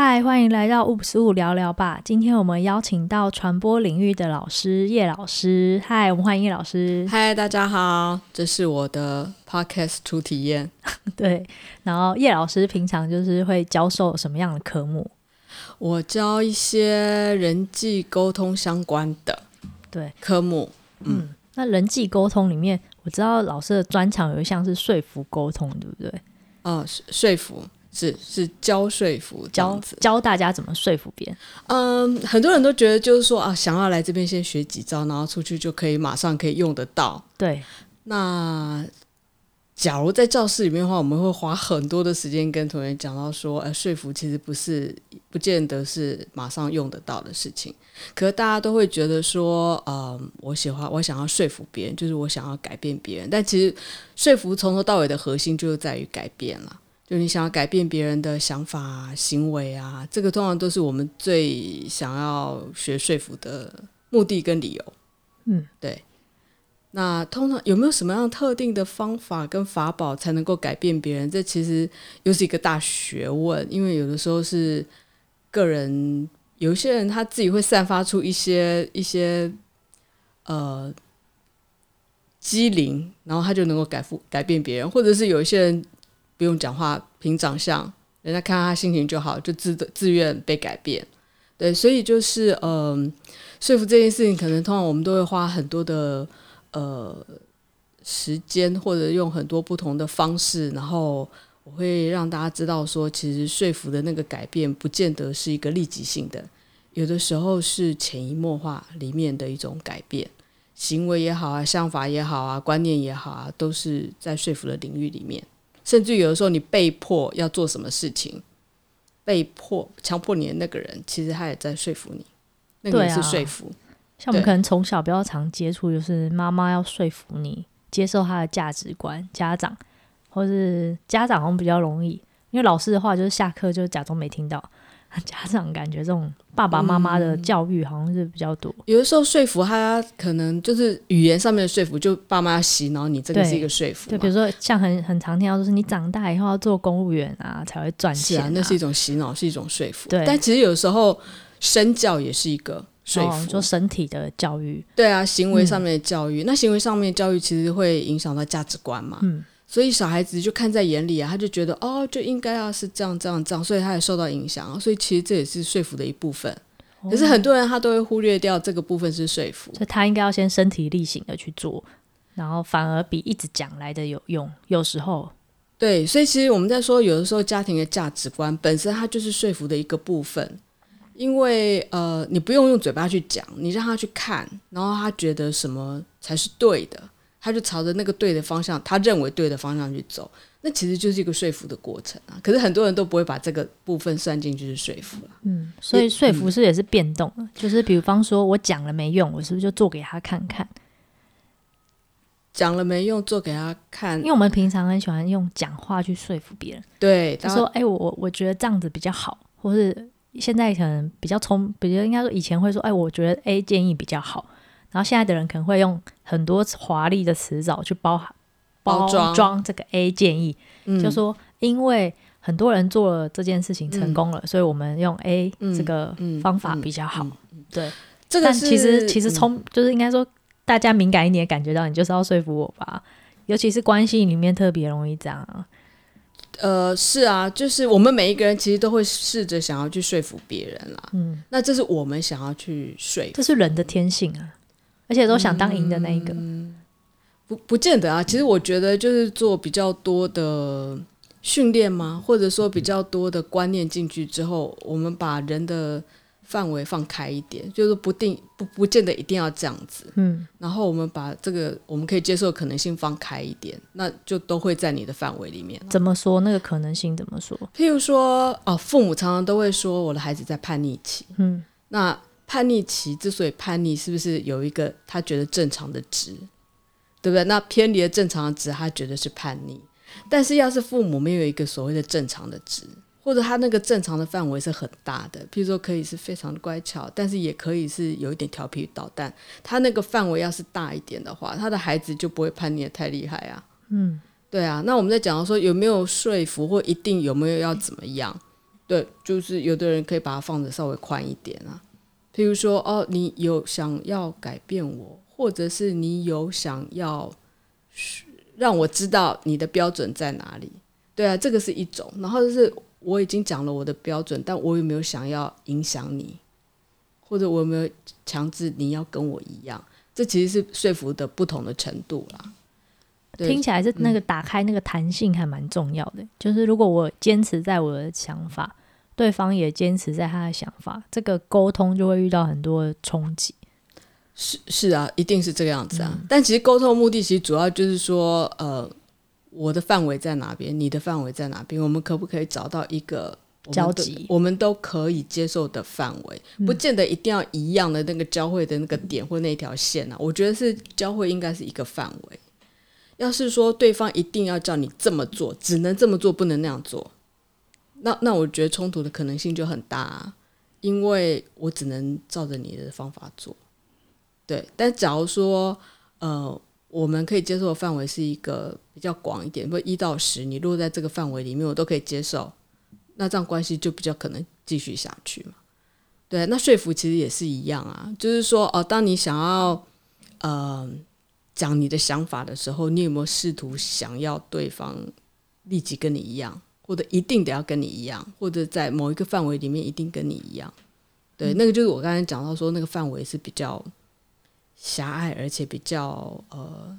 嗨，欢迎来到五十五聊聊吧。今天我们邀请到传播领域的老师叶老师。嗨，我们欢迎叶老师。嗨，大家好，这是我的 podcast 初体验。对，然后叶老师平常就是会教授什么样的科目？我教一些人际沟通相关的对科目。嗯，嗯，那人际沟通里面，我知道老师的专长有一项是说服沟通，对不对？哦，说服。是是教说服，教教大家怎么说服别人。嗯，很多人都觉得就是说啊，想要来这边先学几招，然后出去就可以马上可以用得到。对。那假如在教室里面的话，我们会花很多的时间跟同学讲到说，呃，说服其实不是不见得是马上用得到的事情。可是大家都会觉得说，嗯，我喜欢我想要说服别人，就是我想要改变别人。但其实说服从头到尾的核心就是在于改变了。就你想要改变别人的想法啊、行为啊，这个通常都是我们最想要学说服的目的跟理由。嗯，对。那通常有没有什么样特定的方法跟法宝才能够改变别人？这其实又是一个大学问，因为有的时候是个人，有一些人他自己会散发出一些一些呃机灵，然后他就能够改改变别人，或者是有一些人。不用讲话，凭长相，人家看他心情就好，就自自愿被改变。对，所以就是，嗯、说服这件事情，可能通常我们都会花很多的呃时间，或者用很多不同的方式，然后我会让大家知道说，其实说服的那个改变，不见得是一个立即性的，有的时候是潜移默化里面的一种改变，行为也好啊，想法也好啊，观念也好啊，都是在说服的领域里面。甚至有的时候，你被迫要做什么事情，被迫强迫你的那个人，其实他也在说服你。那个也是说服。啊、像我们可能从小比较常接触，就是妈妈要说服你接受他的价值观，家长或是家长好像比较容易，因为老师的话就是下课就假装没听到。家长感觉这种爸爸妈妈的教育好像是比较多，嗯，有的时候说服他可能就是语言上面的说服，就爸妈洗脑你，这个是一个说服。就，比如说像很很常听到，就是你长大以后要做公务员啊，才会赚钱啊。是啊，那是一种洗脑，是一种说服。对，但其实有时候身教也是一个说服，做、哦、身体的教育。对啊，行为上面的教育，嗯、那行为上面的教育其实会影响到价值观嘛。嗯。所以小孩子就看在眼里啊，他就觉得哦，就应该要是这样这样这样，所以他也受到影响。啊所以其实这也是说服的一部分。可是很多人他都会忽略掉这个部分是说服，所以他应该要先身体力行的去做，然后反而比一直讲来的有用。有时候，对，所以其实我们在说，有的时候家庭的价值观本身它就是说服的一个部分，因为呃，你不用用嘴巴去讲，你让他去看，然后他觉得什么才是对的。他就朝着那个对的方向，他认为对的方向去走，那其实就是一个说服的过程啊。可是很多人都不会把这个部分算进去，是说服了。嗯，所以说服是也是变动，嗯，就是比方说我讲了没用，我是不是就做给他看看？讲了没用，做给他看，因为我们平常很喜欢用讲话去说服别人。对，他说：“哎，我我我觉得这样子比较好，或是现在可能比较聪，比较应该说以前会说，哎，我觉得 A 建议比较好。”然后现在的人可能会用很多华丽的词藻去包包装这个 A 建议，嗯、就说因为很多人做了这件事情成功了，嗯、所以我们用 A 这个方法比较好。对，这个但其实其实从、嗯、就是应该说大家敏感一点感觉到你就是要说服我吧，尤其是关系里面特别容易这样。呃，是啊，就是我们每一个人其实都会试着想要去说服别人啦。嗯，那这是我们想要去说服，这是人的天性啊。而且都想当赢的那一个，嗯、不不见得啊。其实我觉得就是做比较多的训练嘛，或者说比较多的观念进去之后，我们把人的范围放开一点，就是不定不不见得一定要这样子。嗯，然后我们把这个我们可以接受的可能性放开一点，那就都会在你的范围里面。怎么说那个可能性？怎么说？譬如说，哦，父母常常都会说我的孩子在叛逆期。嗯，那。叛逆期之所以叛逆，是不是有一个他觉得正常的值，对不对？那偏离了正常的值，他觉得是叛逆。但是要是父母没有一个所谓的正常的值，或者他那个正常的范围是很大的，譬如说可以是非常乖巧，但是也可以是有一点调皮捣蛋。他那个范围要是大一点的话，他的孩子就不会叛逆的太厉害啊。嗯，对啊。那我们在讲到说有没有说服，或一定有没有要怎么样？对，就是有的人可以把它放的稍微宽一点啊。譬如说，哦，你有想要改变我，或者是你有想要让我知道你的标准在哪里？对啊，这个是一种。然后就是我已经讲了我的标准，但我有没有想要影响你，或者我有没有强制你要跟我一样？这其实是说服的不同的程度啦。听起来是那个打开那个弹性还蛮重要的，嗯、就是如果我坚持在我的想法，对方也坚持在他的想法，这个沟通就会遇到很多冲击。是是啊，一定是这个样子啊。嗯、但其实沟通的目的其实主要就是说，呃，我的范围在哪边，你的范围在哪边，我们可不可以找到一个交集，我们都可以接受的范围，嗯、不见得一定要一样的那个交汇的那个点或那条线啊。我觉得是交汇应该是一个范围。要是说对方一定要叫你这么做，只能这么做，不能那样做，那那我觉得冲突的可能性就很大啊，因为我只能照着你的方法做。对，但假如说呃，我们可以接受的范围是一个比较广一点，不一到十，你落在这个范围里面，我都可以接受，那这样关系就比较可能继续下去嘛。对，那说服其实也是一样啊，就是说哦、当你想要呃。讲你的想法的时候，你有没有试图想要对方立即跟你一样，或者一定得要跟你一样，或者在某一个范围里面一定跟你一样？对，嗯、那个就是我刚才讲到说，那个范围是比较狭隘，而且比较呃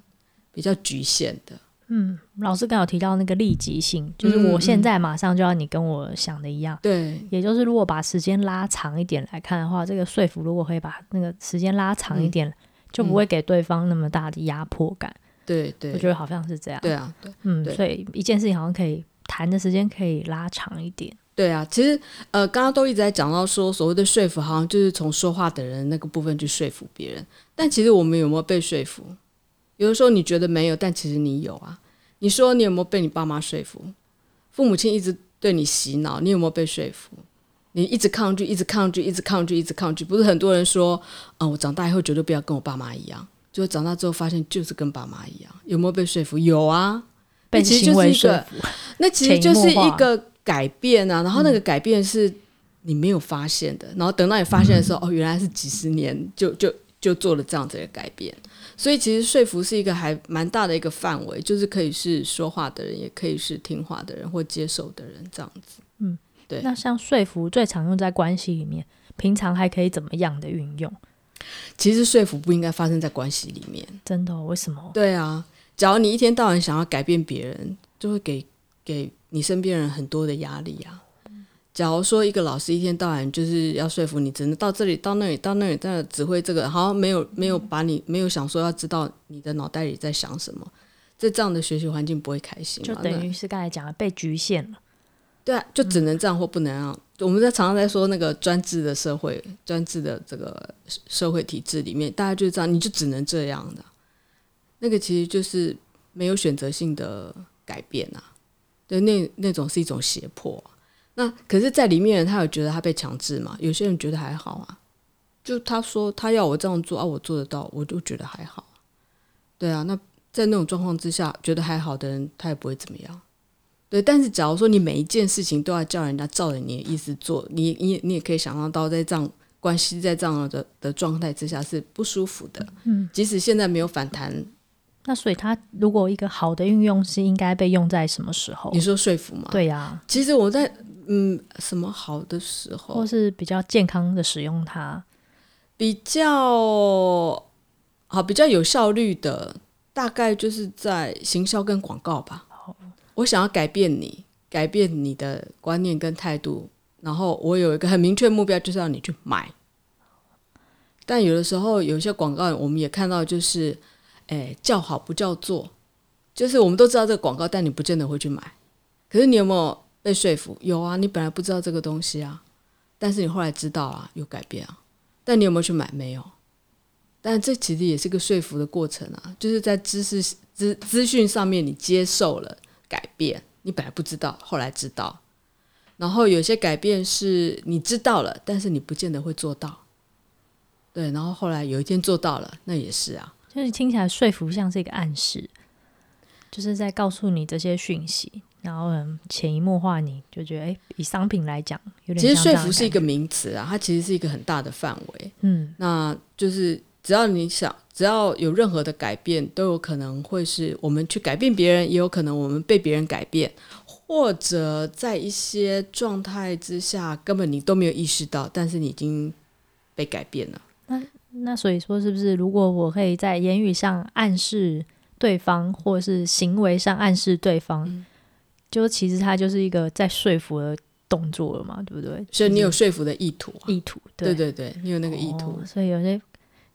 比较局限的。嗯，老师刚有提到那个立即性，就是我现在马上就要你跟我想的一样。对、嗯，也就是如果把时间拉长一点来看的话，这个说服如果可以把那个时间拉长一点。嗯就不会给对方那么大的压迫感。对对，我觉得好像是这样。对啊，对，嗯，所以一件事情好像可以谈的时间可以拉长一点。对啊，其实呃，刚刚都一直在讲到说，所谓的说服，好像就是从说话的人那个部分去说服别人。但其实我们有没有被说服？有的时候你觉得没有，但其实你有啊。你说你有没有被你爸妈说服？父母亲一直对你洗脑，你有没有被说服？你一直抗拒，一直抗拒，一直抗拒，一直抗拒，不是很多人说，啊、我长大以后绝对不要跟我爸妈一样，就长大之后发现就是跟爸妈一样，有没有被说服？有啊，被行为说服，那其实就是一个改变啊。然后那个改变是你没有发现的，嗯、然后等到你发现的时候，哦，原来是几十年就就就做了这样子的改变。所以其实说服是一个还蛮大的一个范围，就是可以是说话的人，也可以是听话的人或接受的人这样子。嗯。对，那像说服最常用在关系里面，平常还可以怎么样的运用？其实说服不应该发生在关系里面，真的哦？为什么？对啊，假如你一天到晚想要改变别人，就会给给你身边人很多的压力啊。假如说一个老师一天到晚就是要说服你，只能到这里到那里到那里，在指挥这个，好像没有没有把你没有想说要知道你的脑袋里在想什么，这这样的学习环境不会开心，就等于是刚才讲的被局限了。对啊，就只能这样或不能啊、嗯、我们在常常在说那个专制的社会、专制的这个社会体制里面，大家就是这样，你就只能这样的。那个其实就是没有选择性的改变啊。对，那那种是一种胁迫。那可是，在里面他有觉得他被强制嘛？有些人觉得还好啊。就他说他要我这样做啊，我做得到，我就觉得还好。对啊，那在那种状况之下，觉得还好的人，他也不会怎么样。对，但是假如说你每一件事情都要叫人家照着你的意思做，你你你也可以想象到，在这样关系在这样的的状态之下是不舒服的。嗯，即使现在没有反弹，那所以它如果一个好的运用是应该被用在什么时候？你说说服吗？对呀、啊，其实我在嗯，什么好的时候，或是比较健康的使用它，比较好、比较有效率的，大概就是在行销跟广告吧。我想要改变你，改变你的观念跟态度，然后我有一个很明确目标，就是要你去买。但有的时候有些广告，我们也看到，就是，哎，叫好不叫座，就是我们都知道这个广告，但你不见得会去买。可是你有没有被说服？有啊，你本来不知道这个东西啊，但是你后来知道啊，有改变啊。但你有没有去买？没有。但这其实也是个说服的过程啊，就是在知识资资讯上面你接受了。改变，你本来不知道，后来知道。然后有些改变是你知道了，但是你不见得会做到。对，然后后来有一天做到了，那也是啊。就是听起来说服像是一个暗示，就是在告诉你这些讯息，然后很潜移默化，你就觉得，哎，以商品来讲，有点其实说服是一个名词啊，它其实是一个很大的范围。嗯，那就是只要你想，只要有任何的改变，都有可能会是我们去改变别人，也有可能我们被别人改变，或者在一些状态之下，根本你都没有意识到，但是你已经被改变了。那那所以说，是不是如果我可以在言语上暗示对方，或者是行为上暗示对方？嗯就其实他就是一个在说服的动作了嘛，对不对？所以你有说服的意图、啊，意图，对对对，你有那个意图。哦、所以有些，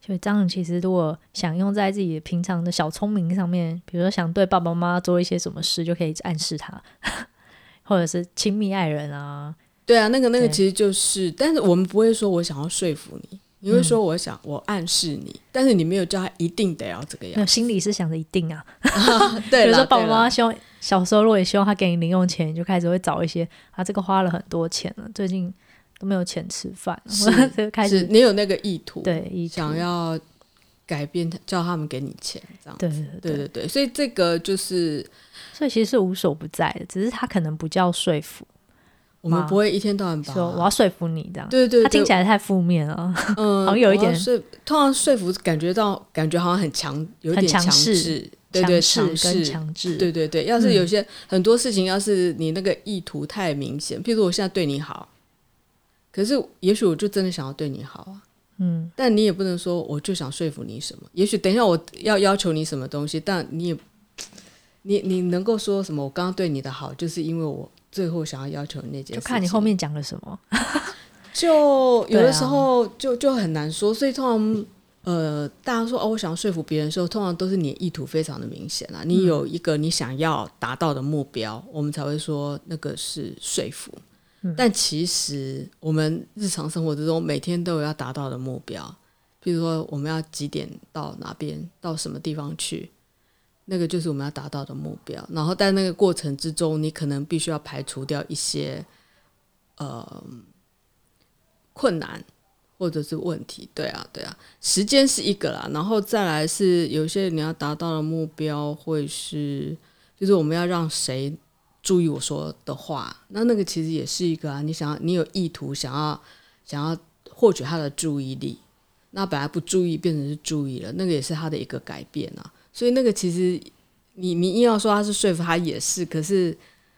所以这样其实如果想用在自己平常的小聪明上面，比如说想对爸爸妈妈做一些什么事，就可以暗示他，或者是亲密爱人啊。对啊，那个那个其实就是，但是我们不会说我想要说服你。你会说我想我暗示你，嗯，但是你没有叫他一定得要这个样子。心里是想着一定啊。啊 对，比如说爸爸妈妈希望小时候如果也希望他给你零用钱，你就开始会找一些啊，这个花了很多钱了，最近都没有钱吃饭，是 就开始你有那个意图，对，意图想要改变他，叫他们给你钱，这样对对对对对，对对，所以这个就是，所以其实是无所不在的，只是他可能不叫说服。我们不会一天到晚说我要说服你这样，对对，对，他听起来太负面了，嗯，好像有一点说，通常说服感觉到感觉好像很强，有点强势，对对，强势强制，对对对。要是有些、嗯、很多事情，要是你那个意图太明显，譬如我现在对你好，可是也许我就真的想要对你好啊，嗯，但你也不能说我就想说服你什么，也许等一下我要要求你什么东西，但你也你你能够说什么？我刚刚对你的好，就是因为我。最后想要要求的那件事，就看你后面讲了什么。就有的时候就就很难说，所以通常呃，大家说哦，我想要说服别人的时候，通常都是你的意图非常的明显啊。你有一个你想要达到的目标，我们才会说那个是说服。但其实我们日常生活之中每天都有要达到的目标，比如说我们要几点到哪边，到什么地方去。那个就是我们要达到的目标，然后在那个过程之中，你可能必须要排除掉一些呃困难或者是问题，对啊，对啊，时间是一个啦，然后再来是有些你要达到的目标会是，就是我们要让谁注意我说的话，那那个其实也是一个啊，你想要你有意图想要想要获取他的注意力，那本来不注意变成是注意了，那个也是他的一个改变啊。所以那个其实你，你你硬要说他是说服他也是，可是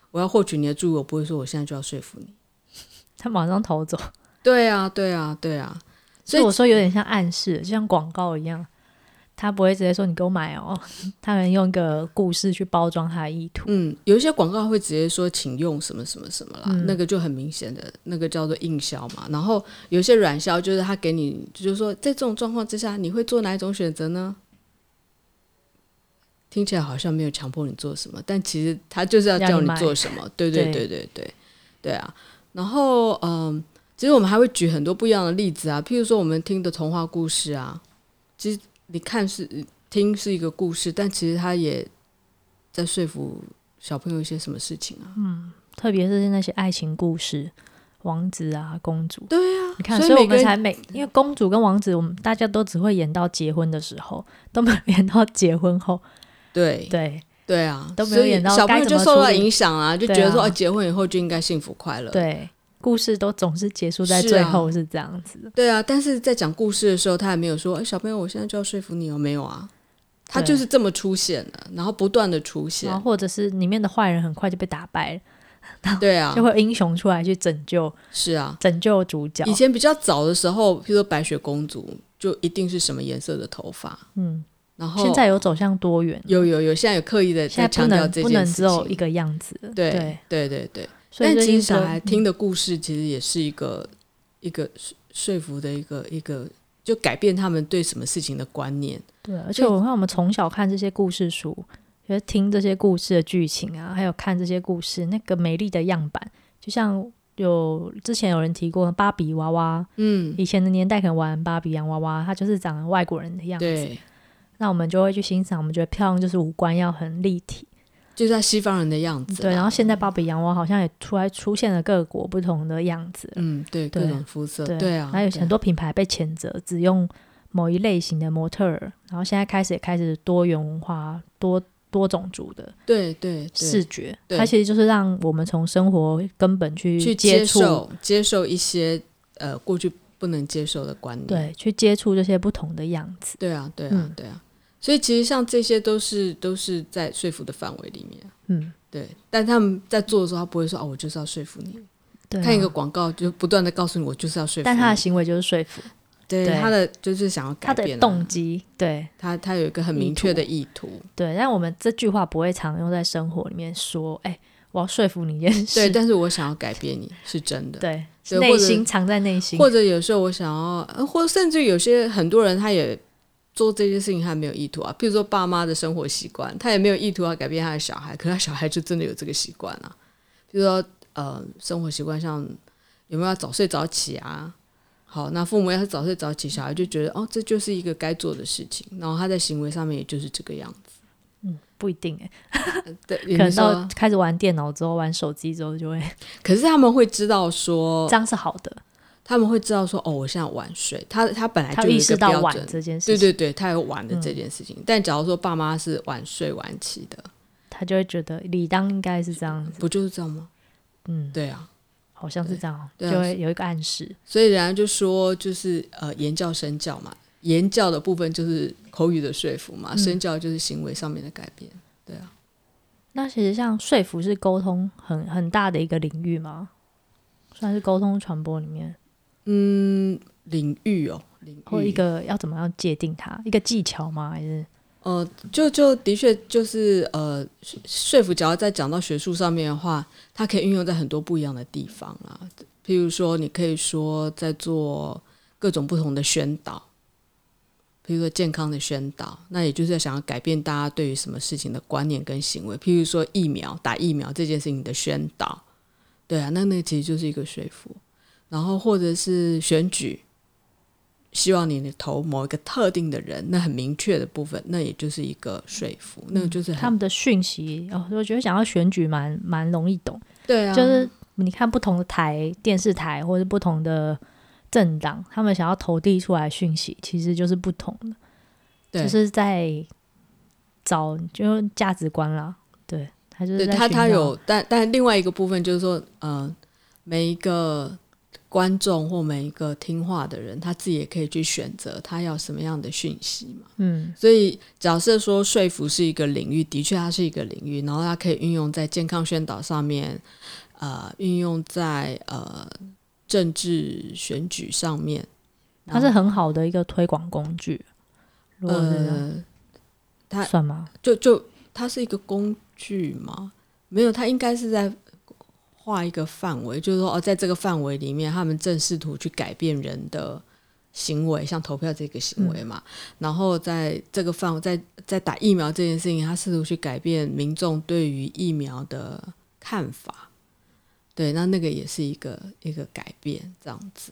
我要获取你的注意，我不会说我现在就要说服你，他马上逃走。对啊，对啊，对啊。所以我说有点像暗示，就像广告一样，他不会直接说你给我买哦，他能用一个故事去包装他的意图。嗯，有一些广告会直接说请用什么什么什么啦，嗯、那个就很明显的那个叫做硬销嘛。然后有些软销就是他给你，就是说在这种状况之下，你会做哪一种选择呢？听起来好像没有强迫你做什么，但其实他就是要叫你做什么。对对对对对对啊！然后嗯，其实我们还会举很多不一样的例子啊，譬如说我们听的童话故事啊，其实你看是听是一个故事，但其实他也在说服小朋友一些什么事情啊。嗯，特别是那些爱情故事，王子啊、公主。对啊，你看，所以，所以我们才每因为公主跟王子，我们大家都只会演到结婚的时候，都没有演到结婚后。对。对。对啊，都没有演到，小朋友就受到影响啊，就觉得说，结婚以后就应该幸福快乐。对，故事都总是结束在最后是这样子。对啊，但是在讲故事的时候，他也没有说，哎，小朋友，我现在就要说服你哦，没有啊，他就是这么出现的，然后不断的出现，或者是里面的坏人很快就被打败了，对啊，就会英雄出来去拯救，是啊，拯救主角。以前比较早的时候，譬如说白雪公主，就一定是什么颜色的头发，嗯。然后现在有走向多元，有有有，现在有刻意的在强调这件事情，不能只有一个样子。对对对对对。但其实小孩听的故事，其实也是一个、嗯、一个说服的一个一个，就改变他们对什么事情的观念。对，而且我看我们从小看这些故事书，觉得听这些故事的剧情啊，还有看这些故事那个美丽的样板，就像有之前有人提过芭比娃娃，嗯，以前的年代可能玩芭比洋娃娃，它就是长外国人的样子。对。那我们就会去欣赏，我们觉得漂亮就是五官要很立体，就是在西方人的样子。对，然后现在芭比洋娃好像也出来出现了各国不同的样子。嗯，对，各种肤色。对，对啊，还有很多品牌被谴责只用某一类型的模特儿，然后现在开始也开始多元文化，多多种族的对对视觉，对它其实就是让我们从生活根本去去接接受接受一些呃过去不能接受的观念，对，去接触这些不同的样子。对啊，对啊，嗯对啊。所以其实像这些都是都是在说服的范围里面，嗯，对。但他们在做的时候，他不会说哦，我就是要说服你。对啊、看一个广告，就不断的告诉你，我就是要说服。但他的行为就是说服，对，对他的就是想要改变、啊、他的动机，对他他有一个很明确的意图，对。但我们这句话不会常用在生活里面说，哎，我要说服你一件事，对。但是我想要改变你是真的，对，内心藏在内心，或者有时候我想要，或者甚至有些很多人他也做这些事情，他没有意图啊。譬如说爸妈的生活习惯，他也没有意图要改变他的小孩，可是他小孩就真的有这个习惯啊。比如说呃，生活习惯像。有没有要早睡早起啊？好，那父母要是早睡早起，小孩就觉得哦，这就是一个该做的事情，然后他在行为上面也就是这个样子。嗯，不一定哎，对，可能到开始玩电脑之后，玩手机之后就会。可是他们会知道说这样是好的，他们会知道说哦，我现在晚睡，他他本来就有意识到晚这件事情，对对对，他有晚的这件事情。嗯、但假如说爸妈是晚睡晚起的，他就会觉得理当应该是这样子，不就是这样吗？嗯，对啊。好像是这样，对就会有一个暗示。所以人家就说，就是呃，言教身教嘛，言教的部分就是口语的说服嘛，嗯、身教就是行为上面的改变。对啊，那其实像说服是沟通很很大的一个领域吗？算是沟通传播里面，嗯，领域哦，领域或一个要怎么样界定它，一个技巧吗？还是？呃，就就的确就是呃，说服，只要在讲到学术上面的话，它可以运用在很多不一样的地方啊。譬如说，你可以说在做各种不同的宣导，譬如说健康的宣导，那也就是在想要改变大家对于什么事情的观念跟行为。譬如说疫苗，打疫苗这件事情的宣导，对啊，那那其实就是一个说服。然后或者是选举。希望你投某一个特定的人，那很明确的部分，那也就是一个说服，嗯、那个就是他们的讯息哦。我觉得想要选举蛮蛮容易懂，对啊，就是你看不同的台电视台或者不同的政党，他们想要投递出来讯息，其实就是不同的，对就是在找就价值观啦。对，他就是他他有，但但另外一个部分就是说，呃，每一个。观众或每一个听话的人，他自己也可以去选择他要什么样的讯息嘛。嗯，所以假设说说服是一个领域，的确它是一个领域，然后它可以运用在健康宣导上面，呃，运用在呃政治选举上面，它是很好的一个推广工具。呃，它算吗？就就它是一个工具吗？没有，它应该是在。画一个范围，就是说哦，在这个范围里面，他们正试图去改变人的行为，像投票这个行为嘛。嗯、然后在这个范围，在在打疫苗这件事情，他试图去改变民众对于疫苗的看法。对，那那个也是一个一个改变，这样子。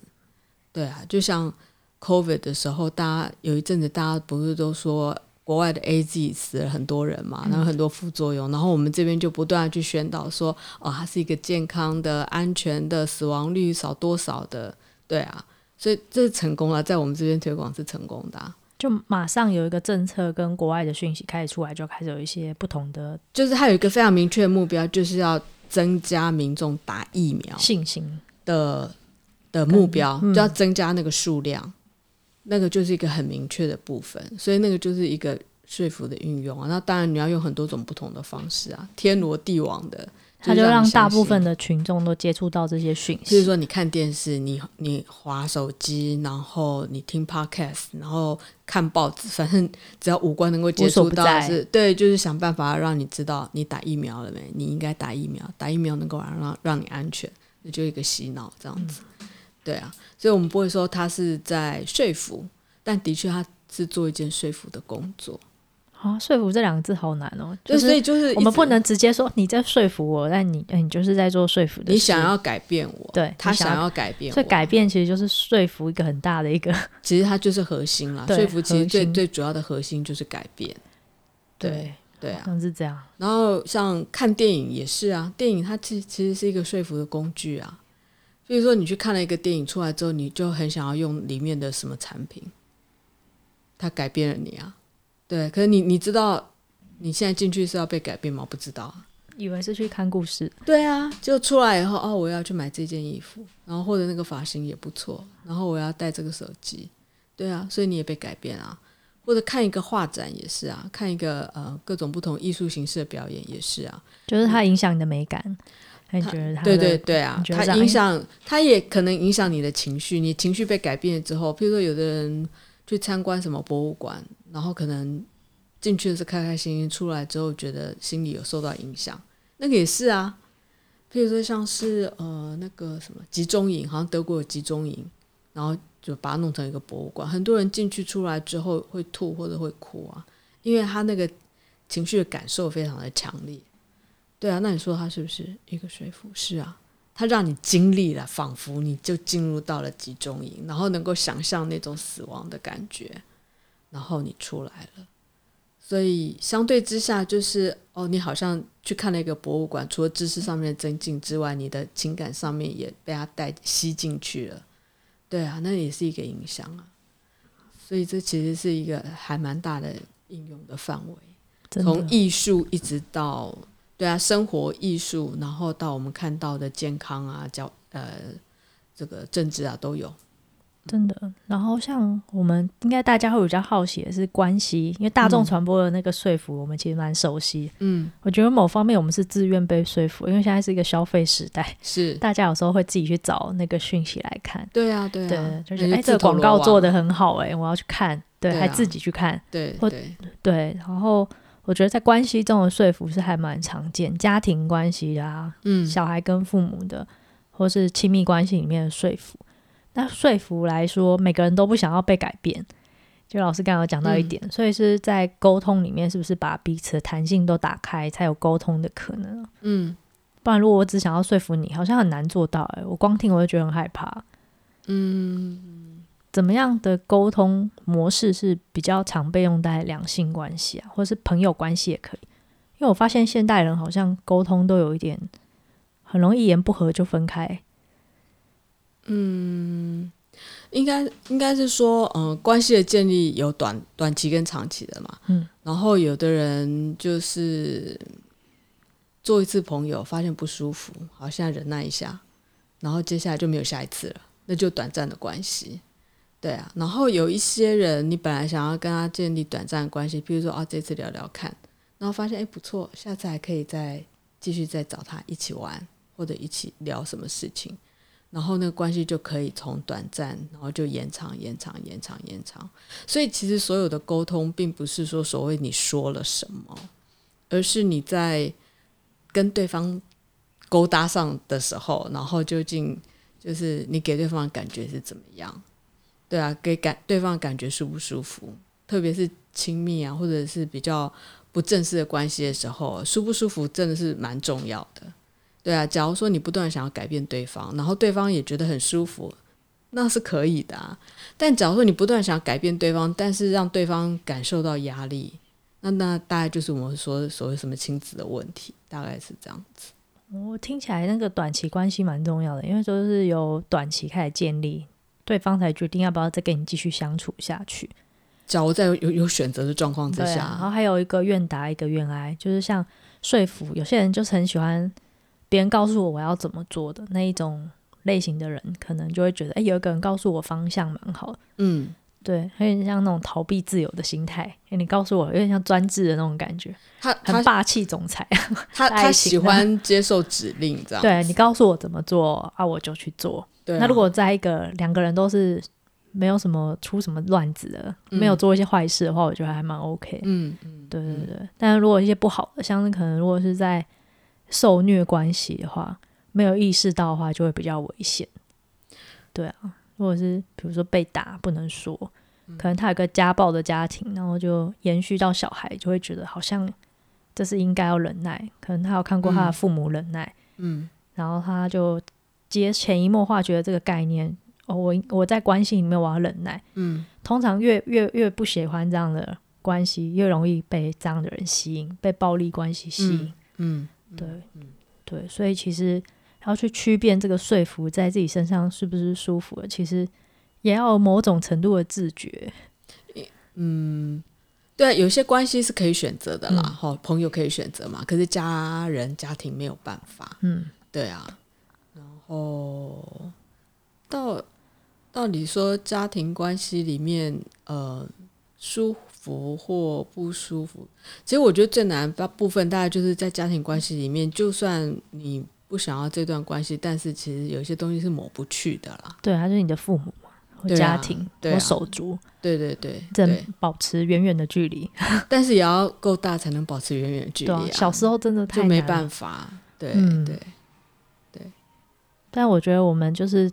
对啊，就像 COVID 的时候，大家有一阵子，大家不是都说。国外的 AZ 死了很多人嘛，然后很多副作用，嗯、然后我们这边就不断去宣导说，哦，它是一个健康的、安全的，死亡率少多少的，对啊，所以这是成功了，在我们这边推广是成功的、啊，就马上有一个政策跟国外的讯息开始出来，就开始有一些不同的，就是它有一个非常明确的目标，就是要增加民众打疫苗信心。的的目标，嗯、就要增加那个数量。那个就是一个很明确的部分，所以那个就是一个说服的运用啊。那当然你要用很多种不同的方式啊，天罗地网的，他就让大部分的群众都接触到这些讯息。就是说，你看电视，你你划手机，然后你听 podcast，然后看报纸，反正只要五官能够接触到是，是对，就是想办法让你知道你打疫苗了没？你应该打疫苗，打疫苗能够让让让你安全，那就一个洗脑这样子。嗯对啊，所以我们不会说他是在说服，但的确他是做一件说服的工作。啊，说服这两个字好难哦。就是、所以就是我们不能直接说你在说服我，但你你就是在做说服的。你想要改变我，对他想要改变我，所以改变其实就是说服一个很大的一个，其实它就是核心啦。说服其实最最主要的核心就是改变。对对，对啊，像是这样。然后像看电影也是啊，电影它其其实是一个说服的工具啊。比如说，你去看了一个电影出来之后，你就很想要用里面的什么产品，它改变了你啊，对。可是你你知道，你现在进去是要被改变吗？不知道，以为是去看故事。对啊，就出来以后哦，我要去买这件衣服，然后或者那个发型也不错，然后我要带这个手机。对啊，所以你也被改变啊。或者看一个画展也是啊，看一个呃各种不同艺术形式的表演也是啊，就是它影响你的美感，你觉得它？对对对啊，他影响，他也可能影响你的情绪。你情绪被改变了之后，譬如说有的人去参观什么博物馆，然后可能进去的是开开心心，出来之后觉得心里有受到影响，那个也是啊。譬如说像是呃那个什么集中营，好像德国有集中营，然后。就把它弄成一个博物馆，很多人进去出来之后会吐或者会哭啊，因为他那个情绪的感受非常的强烈。对啊，那你说他是不是一个说服？是啊，他让你经历了，仿佛你就进入到了集中营，然后能够想象那种死亡的感觉，然后你出来了。所以相对之下，就是哦，你好像去看了一个博物馆，除了知识上面的增进之外，你的情感上面也被他带吸进去了。对啊，那也是一个影响啊，所以这其实是一个还蛮大的应用的范围，从艺术一直到对啊，生活艺术，然后到我们看到的健康啊，教呃这个政治啊都有。真的，然后像我们应该大家会比较好奇的是关系，因为大众传播的那个说服，我们其实蛮熟悉。嗯，我觉得某方面我们是自愿被说服，因为现在是一个消费时代，是大家有时候会自己去找那个讯息来看。对啊，对啊，对，就是哎，这个广告做的很好，哎，我要去看，对，对啊，还自己去看，对，或对，对。然后我觉得在关系中的说服是还蛮常见，家庭关系啊，嗯，小孩跟父母的，或是亲密关系里面的说服。那说服来说，每个人都不想要被改变。就老师刚刚有讲到一点，嗯、所以是在沟通里面，是不是把彼此的弹性都打开，才有沟通的可能？嗯，不然如果我只想要说服你，好像很难做到。哎，我光听我就觉得很害怕。嗯，怎么样的沟通模式是比较常被用在两性关系啊，或者是朋友关系也可以？因为我发现现代人好像沟通都有一点很容易一言不合就分开。嗯，应该应该是说，嗯、呃，关系的建立有短短期跟长期的嘛。嗯，然后有的人就是做一次朋友，发现不舒服，好，现在忍耐一下，然后接下来就没有下一次了，那就短暂的关系。对啊，然后有一些人，你本来想要跟他建立短暂关系，比如说啊，这次聊聊看，然后发现哎不错，下次还可以再继续再找他一起玩，或者一起聊什么事情。然后那个关系就可以从短暂，然后就延长、延长、延长、延长。所以其实所有的沟通，并不是说所谓你说了什么，而是你在跟对方勾搭上的时候，然后究竟就是你给对方的感觉是怎么样？对啊，给感对方感觉舒不舒服？特别是亲密啊，或者是比较不正式的关系的时候，舒不舒服真的是蛮重要的。对啊，假如说你不断想要改变对方，然后对方也觉得很舒服，那是可以的啊。但假如说你不断想要改变对方，但是让对方感受到压力，那那大概就是我们说所谓什么亲子的问题，大概是这样子。我听起来那个短期关系蛮重要的，因为说是由短期开始建立，对方才决定要不要再跟你继续相处下去。假如在有有选择的状况之下，啊，然后还有一个愿打一个愿挨，就是像说服，有些人就是很喜欢。别人告诉我我要怎么做的那一种类型的人，可能就会觉得，哎，有一个人告诉我方向蛮好。嗯，对，有点像那种逃避自由的心态。哎，你告诉我，有点像专制的那种感觉。他很霸气总裁，他他喜欢接受指令，这样。对，你告诉我怎么做啊，我就去做。对啊。那如果在一个两个人都是没有什么出什么乱子的，嗯，没有做一些坏事的话，我觉得还蛮 OK。嗯嗯，对对对。但是如果一些不好的，像是可能如果是在受虐关系的话，没有意识到的话，就会比较危险。对啊，如果是比如说被打不能说，可能他有个家暴的家庭，然后就延续到小孩，就会觉得好像这是应该要忍耐。可能他有看过他的父母忍耐，嗯，然后他就接潜移默化觉得这个概念，哦，我我在关系里面我要忍耐，嗯，通常越越越不喜欢这样的关系，越容易被这样的人吸引，被暴力关系吸引，嗯。嗯对，对，所以其实要去区辨这个说服在自己身上是不是舒服的，其实也要有某种程度的自觉。嗯，对，有些关系是可以选择的啦，哈、嗯，朋友可以选择嘛，可是家人家庭没有办法，嗯，对啊，然后到到底说家庭关系里面，呃，舒服或不舒服，其实我觉得最难的部分大概就是在家庭关系里面，就算你不想要这段关系，但是其实有些东西是抹不去的啦。对，他就是你的父母。家庭，对啊，手足，对对对，只能保持远远的距离，但是也要够大才能保持远远的距离小时候真的太就没办法，对、嗯、对对。但我觉得我们就是，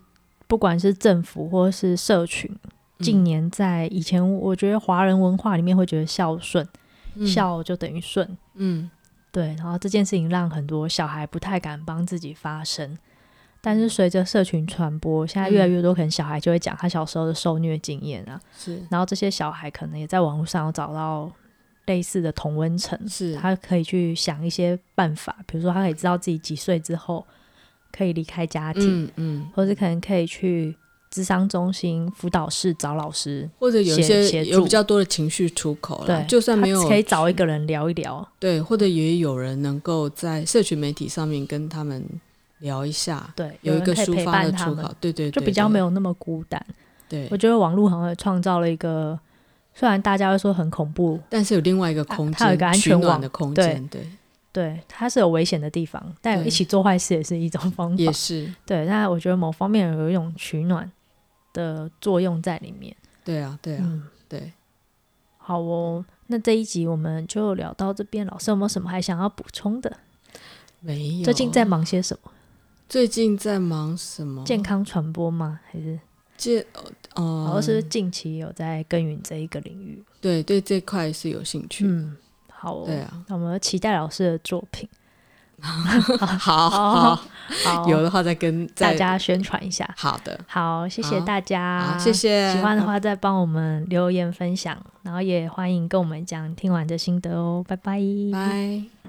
不管是政府或是社群，近年在以前，我觉得华人文化里面会觉得孝顺，嗯、孝就等于顺，嗯，对。然后这件事情让很多小孩不太敢帮自己发声。但是随着社群传播，现在越来越多可能小孩就会讲他小时候的受虐经验啊，是。然后这些小孩可能也在网络上有找到类似的同温层，是。他可以去想一些办法，比如说他可以知道自己几岁之后可以离开家庭，嗯，嗯，或者可能可以去智商中心、辅导室找老师，或者有一些有比较多的情绪出口，对，就算没有可以找一个人聊一聊，对，或者也有人能够在社群媒体上面跟他们。聊一下，对，有一个抒发的出口，对对，对，就比较没有那么孤单。对，我觉得网络好像也创造了一个，虽然大家会说很恐怖，但是有另外一个空间，它有一个安全网的空间，对对，它是有危险的地方，但一起做坏事也是一种方法，也是对。那我觉得某方面有一种取暖的作用在里面。对啊，对啊，嗯、对。好哦，那这一集我们就聊到这边，老师有没有什么还想要补充的？没有。最近在忙些什么？最近在忙什么？健康传播吗？还是健呃，好像是近期有在耕耘这一个领域。对对，这块是有兴趣。嗯，好、哦。对啊，那我们期待老师的作品。好好，好，好，有的话再跟大家宣传一下。好的，好，谢谢大家，谢谢。喜欢的话再帮我们留言分享，然后也欢迎跟我们讲听完的心得哦。拜拜，拜。